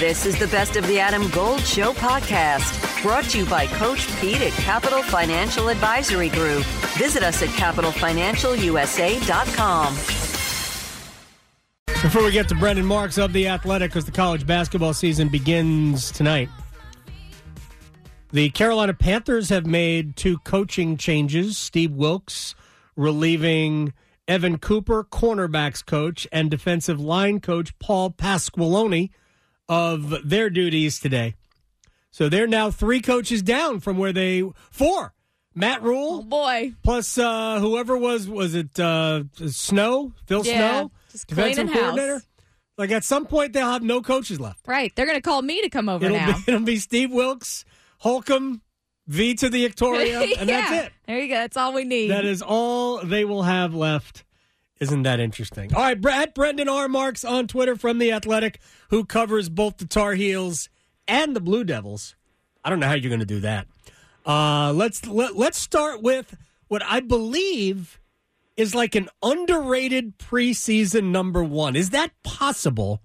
This is the Best of the Adam Gold Show podcast, brought to you by Coach Pete at Capital Financial Advisory Group. Visit us at capitalfinancialusa.com. Before we get to Brendan Marks of The Athletic, because the college basketball season begins tonight, the Carolina Panthers have made two coaching changes. Steve Wilks relieving Evan Cooper, cornerbacks coach, and defensive line coach Paul Pasqualoni of their duties today. So they're now three coaches down from where they four. Matt Rhule, Oh boy. plus uh, whoever was was it uh, Snow, Phil Yeah, Snow, just defensive house. coordinator. Like at some point they'll have no coaches left. Right. They're going to call me to come over It'll now. be, it'll be Steve Wilks, Holcomb, V to the Victoria, and yeah. that's it. There you go. That's all we need. That is all they will have left. Isn't that interesting? All right, Brad Brendan R. Marks on Twitter from The Athletic, who covers both the Tar Heels and the Blue Devils. I don't know how you're going to do that. Uh, let's let, let's start with what I believe is like an underrated preseason number one. Is that possible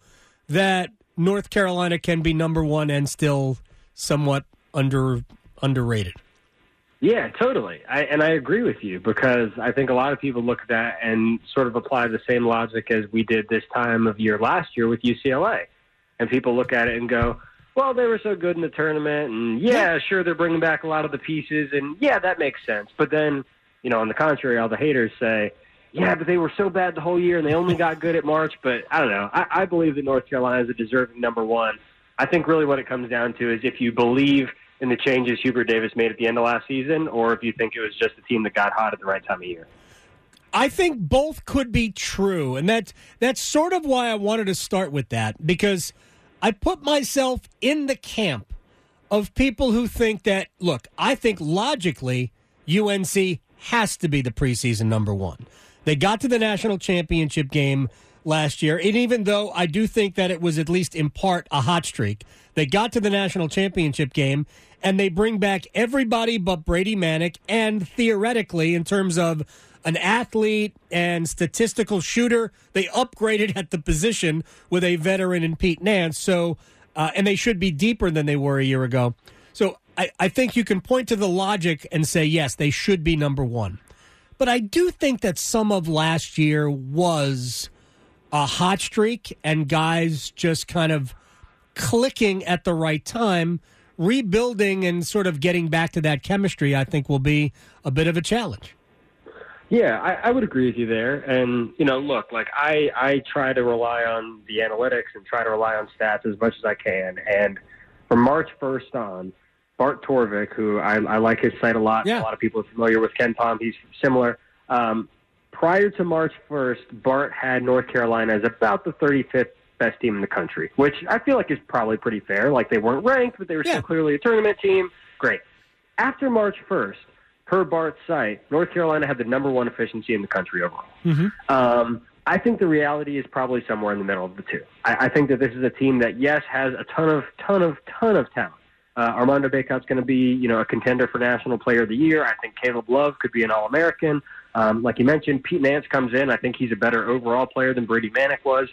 that North Carolina can be number one and still somewhat under underrated? Yeah, totally. I, and I agree with you because I think a lot of people look at that and sort of apply the same logic as we did this time of year last year with UCLA. And people look at it and go, well, they were so good in the tournament. And yeah, sure, they're bringing back a lot of the pieces. And yeah, that makes sense. But then, you know, on the contrary, all the haters say, yeah, but they were so bad the whole year and they only got good at March. But I don't know. I, I believe that North Carolina is a deserving number one. I think really what it comes down to is if you believe in the changes Hubert Davis made at the end of last season, or if you think it was just a team that got hot at the right time of year. I think both could be true, and that that's sort of why I wanted to start with that because I put myself in the camp of people who think that look, I think logically UNC has to be the preseason number 1. They got to the national championship game last year, and even though I do think that it was at least in part a hot streak, they got to the national championship game and they bring back everybody but Brady Manek and theoretically in terms of an athlete and statistical shooter, they upgraded at the position with a veteran in Pete Nance. So, uh, and they should be deeper than they were a year ago. So, I, I think you can point to the logic and say yes, they should be number one. But I do think that some of last year was a hot streak and guys just kind of clicking at the right time, rebuilding and sort of getting back to that chemistry, I think will be a bit of a challenge. Yeah, I, I would agree with you there. And you know, look, like I, I try to rely on the analytics and try to rely on stats as much as I can. And from March first on, Bart Torvik, who I, I like his site a lot. Yeah. A lot of people are familiar with KenPom. He's similar. Um, prior to March 1st, Bart had North Carolina as about the 35th best team in the country, which I feel like is probably pretty fair. Like they weren't ranked, but they were Yeah. still clearly a tournament team. Great. After March 1st, per Bart's site, North Carolina had the number one efficiency in the country overall. Um, I think the reality is probably somewhere in the middle of the two. I, I think that this is a team that, yes, has a ton of, ton of, ton of talent. Uh, Armando Bacot's going to be, you know, a contender for National Player of the Year. I think Caleb Love could be an All-American. Um, like you mentioned, Pete Nance comes in. I think he's a better overall player than Brady Manek was.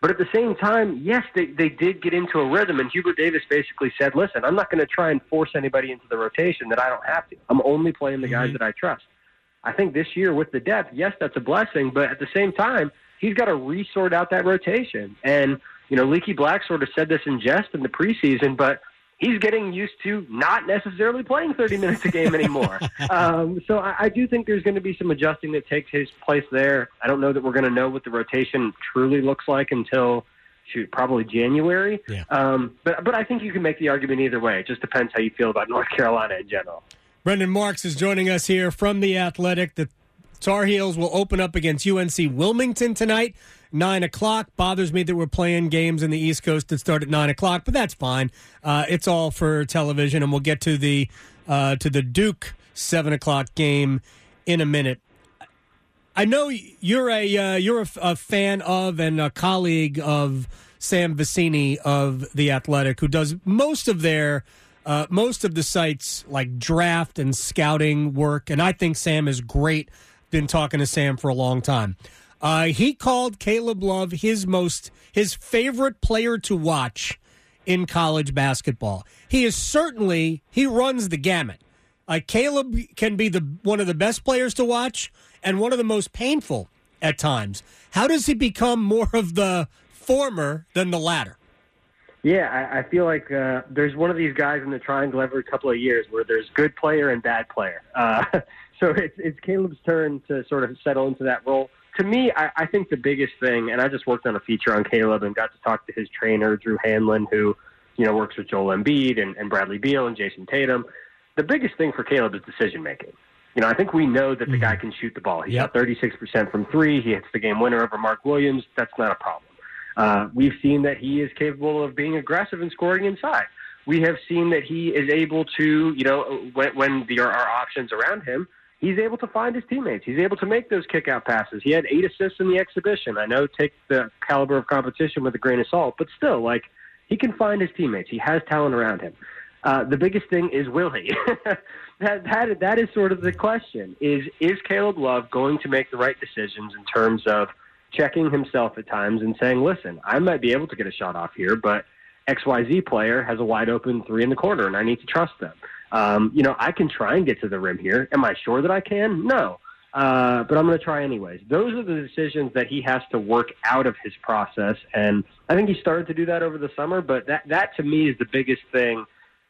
But at the same time, yes, they, they did get into a rhythm, and Hubert Davis basically said, listen, I'm not going to try and force anybody into the rotation that I don't have to. I'm only playing the guys that I trust. I think this year with the depth, yes, that's a blessing, but at the same time, he's got to resort out that rotation. And, you know, Leaky Black sort of said this in jest in the preseason, but he's getting used to not necessarily playing 30 minutes a game anymore. um, so I, I do think there's going to be some adjusting that takes his place there. I don't know that we're going to know what the rotation truly looks like until shoot probably January. Yeah. Um, but but I think you can make the argument either way. It just depends how you feel about North Carolina in general. Brendan Marks is joining us here from the Athletic. The Tar Heels will open up against UNC Wilmington tonight, nine o'clock. Bothers me that we're playing games in the East Coast that start at nine o'clock, but that's fine. Uh, it's all for television, and we'll get to the uh, to the Duke seven o'clock game in a minute. I know you're a uh, you're a, a fan of and a colleague of Sam Vecenie of the Athletic, who does most of their uh, most of the sites like draft and scouting work, and I think Sam is great. Been talking to Sam for a long time. Uh, he called Caleb Love his most his favorite player to watch in college basketball. He is certainly he runs the gamut. Like Caleb can be the one of the best players to watch and one of the most painful at times. How does he become more of the former than the latter? Yeah, I, I feel like uh, there's one of these guys in the triangle every couple of years where there's good player and bad player. Uh, so it's, it's Caleb's turn to sort of settle into that role. To me, I, I think the biggest thing, and I just worked on a feature on Caleb and got to talk to his trainer, Drew Hanlen, who you know works with Joel Embiid and, and Bradley Beal and Jayson Tatum. The biggest thing for Caleb is decision making. You know, I think we know that the guy can shoot the ball. He's Yep. got 36% from three. He hits the game winner over Mark Williams. That's not a problem. Uh, we've seen that he is capable of being aggressive and scoring inside. We have seen that he is able to, you know, when, when there are options around him, he's able to find his teammates. He's able to make those kick out passes. He had eight assists in the exhibition. I know take the caliber of competition with a grain of salt, but still, like, he can find his teammates. He has talent around him. Uh, the biggest thing is will he? that, that that is sort of the question. Is is Caleb Love going to make the right decisions in terms of checking himself at times and saying, "Listen, I might be able to get a shot off here, but XYZ player has a wide open three in the corner, and I need to trust them. Um, you know, I can try and get to the rim here. Am I sure that I can? No. Uh, but I'm going to try anyways. Those are the decisions that he has to work out of his process, and I think he started to do that over the summer. But that that to me is the biggest thing.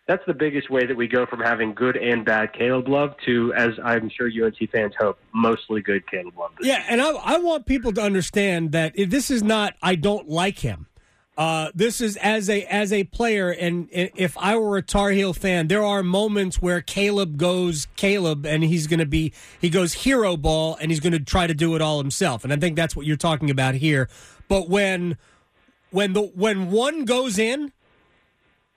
That's the biggest way that we go from having good and bad Caleb Love to, as I'm sure UNC fans hope, mostly good Caleb Love. Yeah, and I, I want people to understand that this is not I don't like him. Uh, this is as a as a player, and if I were a Tar Heel fan, there are moments where Caleb goes Caleb, and he's going to be he goes hero ball, and he's going to try to do it all himself, and I think that's what you're talking about here. But when when the when one goes in,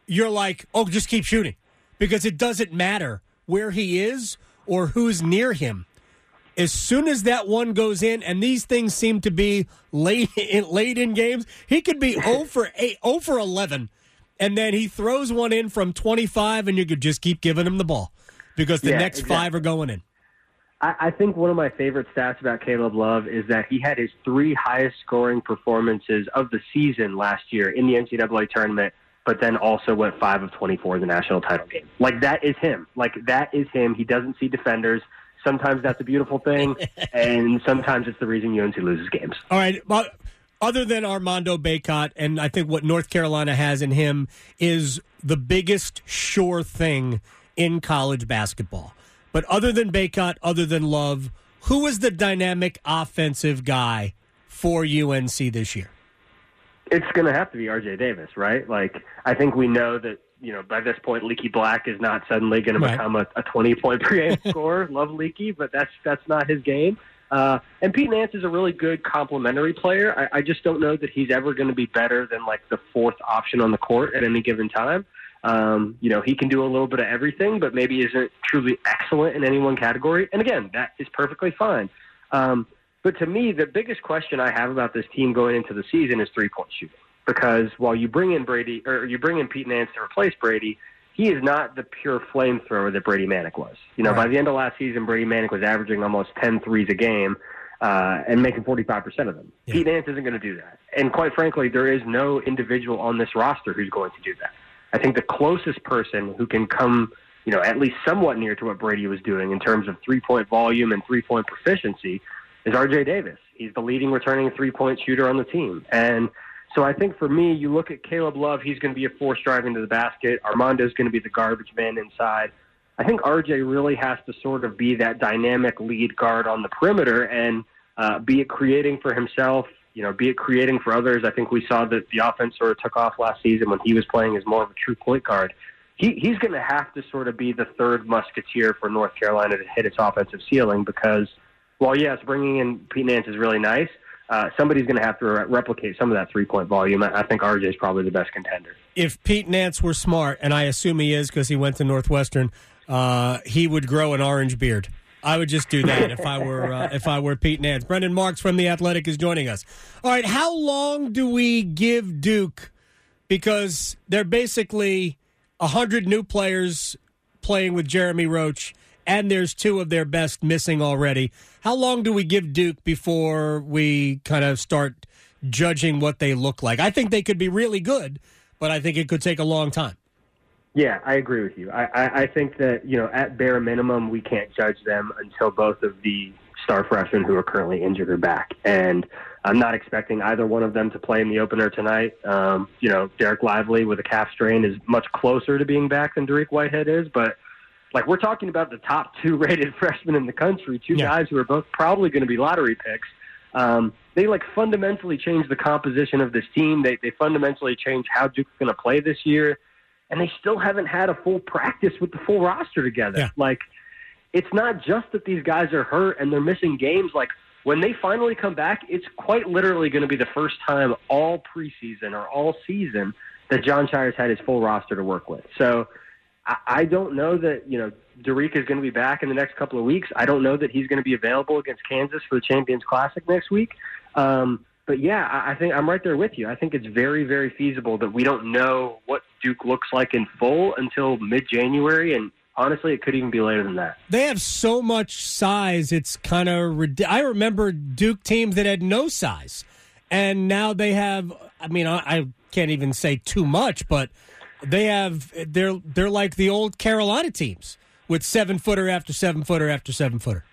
you're like, oh, just keep shooting, because it doesn't matter where he is or who's near him as soon as that one goes in, and these things seem to be late in, late in games, he could be 0 for 8, 0 for 11, and then he throws one in from 25, and you could just keep giving him the ball because the Yeah, next five are going in. I, I think one of my favorite stats about Caleb Love is that he had his three highest scoring performances of the season last year in the NCAA tournament, but then also went five of 24 in the national title game. Like, that is him. Like, that is him. He doesn't see defenders. Sometimes that's a beautiful thing, and sometimes it's the reason UNC loses games. All right, but other than Armando Bacot, and I think what North Carolina has in him is the biggest sure thing in college basketball. But other than Bacot, other than Love, who is the dynamic offensive guy for UNC this year? It's going to have to be RJ Davis, right? Like, I think we know that, you know, by this point, Leaky Black is not suddenly going to become a, a 20 point per game scorer. Love Leaky, but that's, that's not his game. Uh, and Pete Nance is a really good complementary player. I, I just don't know that he's ever going to be better than like the fourth option on the court at any given time. Um, you know, he can do a little bit of everything, but maybe isn't truly excellent in any one category. And again, that is perfectly fine. Um, but to me, the biggest question I have about this team going into the season is three point shooting. Because while you bring in Brady or you bring in Pete Nance to replace Brady, he is not the pure flamethrower that Brady Manek was. You know, by the end of last season, Brady Manek was averaging almost 10 threes a game uh, and making 45% of them. Pete Nance isn't going to do that. And quite frankly, there is no individual on this roster who's going to do that. I think the closest person who can come, you know, at least somewhat near to what Brady was doing in terms of three point volume and three point proficiency is RJ Davis. He's the leading returning three point shooter on the team. And so I think for me, you look at Caleb Love, he's going to be a force driving to the basket. Armando's going to be the garbage man inside. I think RJ really has to sort of be that dynamic lead guard on the perimeter and uh, be it creating for himself, you know, be it creating for others. I think we saw that the offense sort of took off last season when he was playing as more of a true point guard. He, he's going to have to sort of be the third musketeer for North Carolina to hit its offensive ceiling because, while yes, bringing in Pete Nance is really nice, uh, somebody's going to have to re- replicate some of that three point volume. I think RJ is probably the best contender. If Pete Nance were smart, and I assume he is because he went to Northwestern, uh, he would grow an orange beard. I would just do that if I were uh, if I were Pete Nance. Brendan Marks from the Athletic is joining us. All right, how long do we give Duke? Because they're basically hundred new players playing with Jeremy Roach, and there's two of their best missing already. How long do we give Duke before we kind of start judging what they look like? I think they could be really good, but I think it could take a long time. Yeah, I agree with you. I, I, I think that, you know, at bare minimum, we can't judge them until both of the star freshmen who are currently injured are back. And I'm not expecting either one of them to play in the opener tonight. Um, you know, Dereck Lively with a calf strain is much closer to being back than Dariq Whitehead is, but like we're talking about the top two rated freshmen in the country, two Yeah. guys who are both probably going to be lottery picks. Um, they like fundamentally change the composition of this team. They they fundamentally change how Duke's going to play this year, and they still haven't had a full practice with the full roster together. Yeah. Like, it's not just that these guys are hurt and they're missing games. Like when they finally come back, it's quite literally going to be the first time all preseason or all season that Jon Scheyer's had his full roster to work with. So I, don't know that you know Derek is going to be back in the next couple of weeks. I don't know that he's going to be available against Kansas for the Champions Classic next week. Um, but yeah, I, I think I'm right there with you. I think it's very, very feasible that we don't know what Duke looks like in full until mid-January, and honestly, it could even be later than that. They have so much size; it's kind of. Rid- I remember Duke teams that had no size, and now they have. I mean, I, I can't even say too much, but they have. They're they're like the old Carolina teams with seven footer after seven footer after seven footer.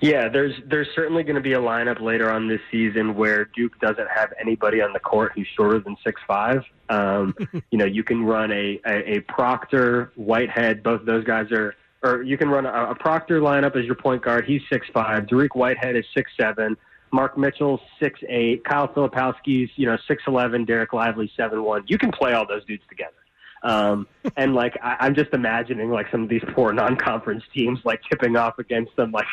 Yeah, there's there's certainly going to be a lineup later on this season where Duke doesn't have anybody on the court who's shorter than six five. Um, you know, you can run a, a, a Proctor, Whitehead. Both those guys are, or you can run a, a Proctor lineup as your point guard. He's six five. Dariq Whitehead is six seven. Mark Mitchell six eight. Kyle Filipowski's you know six eleven. Dereck Lively seven one. You can play all those dudes together. Um, and like I, I'm just imagining like some of these poor non-conference teams like tipping off against them, like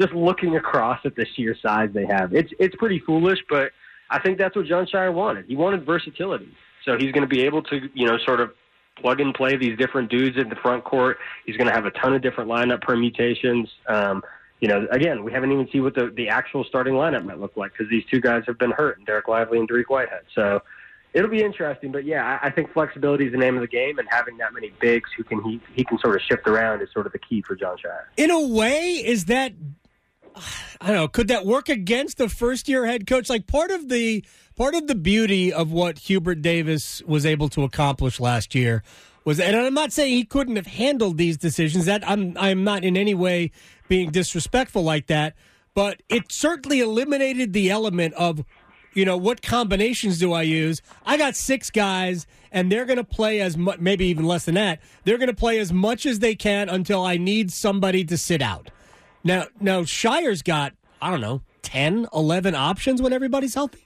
just looking across at the sheer size they have. It's it's pretty foolish, but I think that's what Jon Scheyer wanted. He wanted versatility, so he's going to be able to you know sort of plug and play these different dudes in the front court. He's going to have a ton of different lineup permutations. Um, you know, again, we haven't even seen what the, the actual starting lineup might look like because these two guys have been hurt, Dereck Lively and Dariq Whitehead. So it'll be interesting. But yeah, I, I think flexibility is the name of the game, and having that many bigs who can he he can sort of shift around is sort of the key for Jon Scheyer. In a way, is that I don't know. Could that work against a first year head coach? Like part of the part of the beauty of what Hubert Davis was able to accomplish last year was, and I'm not saying he couldn't have handled these decisions. That I'm I'm not in any way being disrespectful like that, but it certainly eliminated the element of you know, what combinations do I use? I got six guys, and they're going to play as much, maybe even less than that. They're going to play as much as they can until I need somebody to sit out. Now, now Scheyer's got, I don't know, 10, 11 options when everybody's healthy.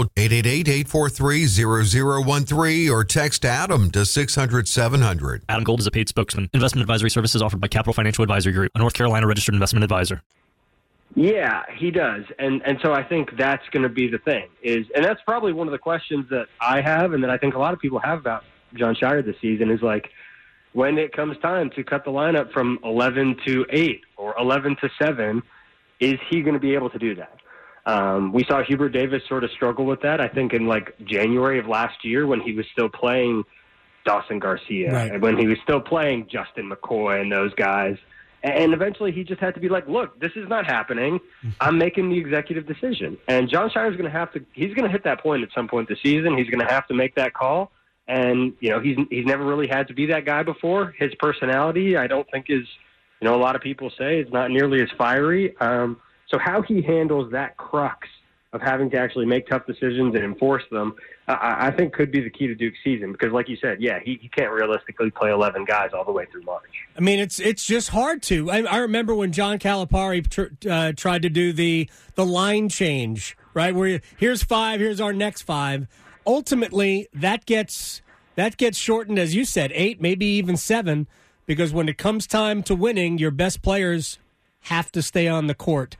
888-843-0013 or text Adam to 600-700. Adam Gold is a paid spokesman. Investment advisory services offered by Capital Financial Advisory Group, a North Carolina registered investment advisor. Yeah, he does, and and so I think that's going to be the thing is, and that's probably one of the questions that I have, and that I think a lot of people have about Jon Scheyer this season is like, when it comes time to cut the lineup from eleven to eight or eleven to seven, is he going to be able to do that? Um, we saw Hubert Davis sort of struggle with that. I think in like January of last year when he was still playing Dawson Garcia, Right. and when he was still playing Justin McKoy and those guys. And eventually he just had to be like, look, this is not happening. I'm making the executive decision. And Jon Scheyer's going to have to, he's going to hit that point at some point this season. He's going to have to make that call. And, you know, he's, he's never really had to be that guy before. His personality, I don't think is, you know, a lot of people say it's not nearly as fiery. Um, so how he handles that crux of having to actually make tough decisions and enforce them, I, I think could be the key to Duke's season. Because, like you said, yeah, he, he can't realistically play 11 guys all the way through March. I mean, it's it's just hard to. I, I remember when John Calipari tr- uh, tried to do the the line change, right? Where you, here's five, here's our next five. Ultimately, that gets that gets shortened, as you said, eight, maybe even seven, because when it comes time to winning, your best players have to stay on the court.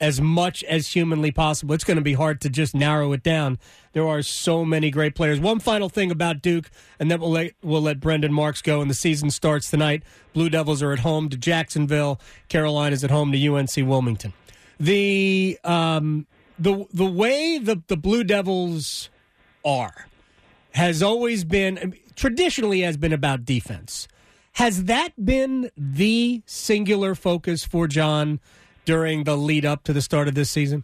As much as humanly possible. It's going to be hard to just narrow it down. There are so many great players. One final thing about Duke, and then we'll let, we'll let Brendan Marks go, and the season starts tonight. Blue Devils are at home to Jacksonville. Carolina's at home to UNC Wilmington. The um, the the way the the Blue Devils are has always been traditionally has been about defense. Has that been the singular focus for John during the lead up to the start of this season?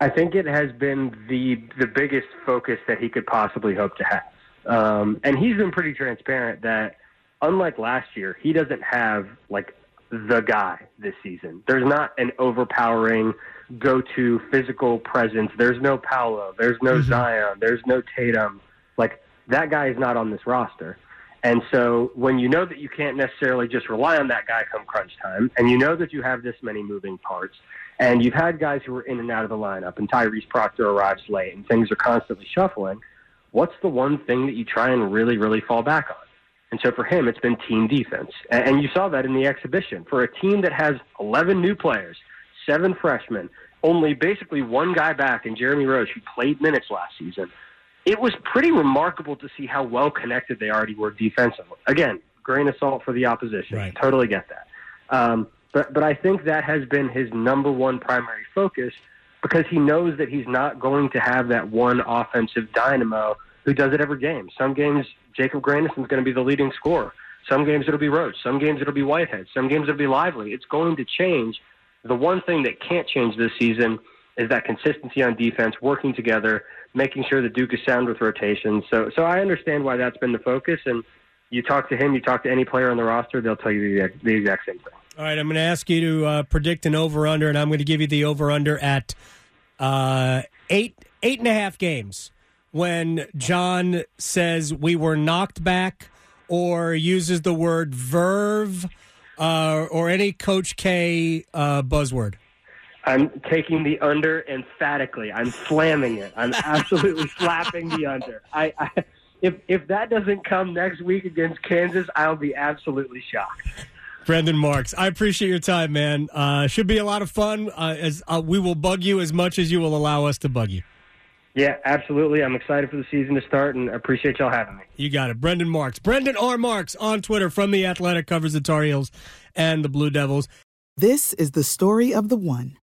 I think it has been the the biggest focus that he could possibly hope to have. Um, and he's been pretty transparent that, unlike last year, he doesn't have like the guy this season. There's not an overpowering go-to physical presence. There's no Paolo. There's no mm-hmm. Zion. There's no Tatum. Like that guy is not on this roster. And so when you know that you can't necessarily just rely on that guy come crunch time, and you know that you have this many moving parts, and you've had guys who are in and out of the lineup, and Tyrese Proctor arrives late, and things are constantly shuffling, what's the one thing that you try and really, really fall back on? And so for him, it's been team defense. And you saw that in the exhibition. For a team that has 11 new players, seven freshmen, only basically one guy back in Jeremy Roach, who played minutes last season – it was pretty remarkable to see how well connected they already were defensively. Again, grain of salt for the opposition. Right. Totally get that. Um, but but I think that has been his number one primary focus because he knows that he's not going to have that one offensive dynamo who does it every game. Some games Jacob Grandison's going to be the leading scorer. Some games it'll be Roach. Some games it'll be Whitehead. Some games it'll be Lively. It's going to change. The one thing that can't change this season is that consistency on defense, working together, making sure the Duke is sound with rotations. So, so I understand why that's been the focus. And you talk to him, you talk to any player on the roster, they'll tell you the, the exact same thing. All right, I'm going to ask you to uh, predict an over under, and I'm going to give you the over under at uh, eight eight and a half games. When John says we were knocked back, or uses the word verve, uh, or any Coach K uh, buzzword. I'm taking the under emphatically. I'm slamming it. I'm absolutely slapping the under. I, I, if if that doesn't come next week against Kansas, I'll be absolutely shocked. Brendan Marks, I appreciate your time, man. Uh, should be a lot of fun. Uh, as uh, we will bug you as much as you will allow us to bug you. Yeah, absolutely. I'm excited for the season to start, and appreciate y'all having me. You got it, Brendan Marks. Brendan R. Marks on Twitter from the Athletic covers the Tar Heels and the Blue Devils. This is the story of the one.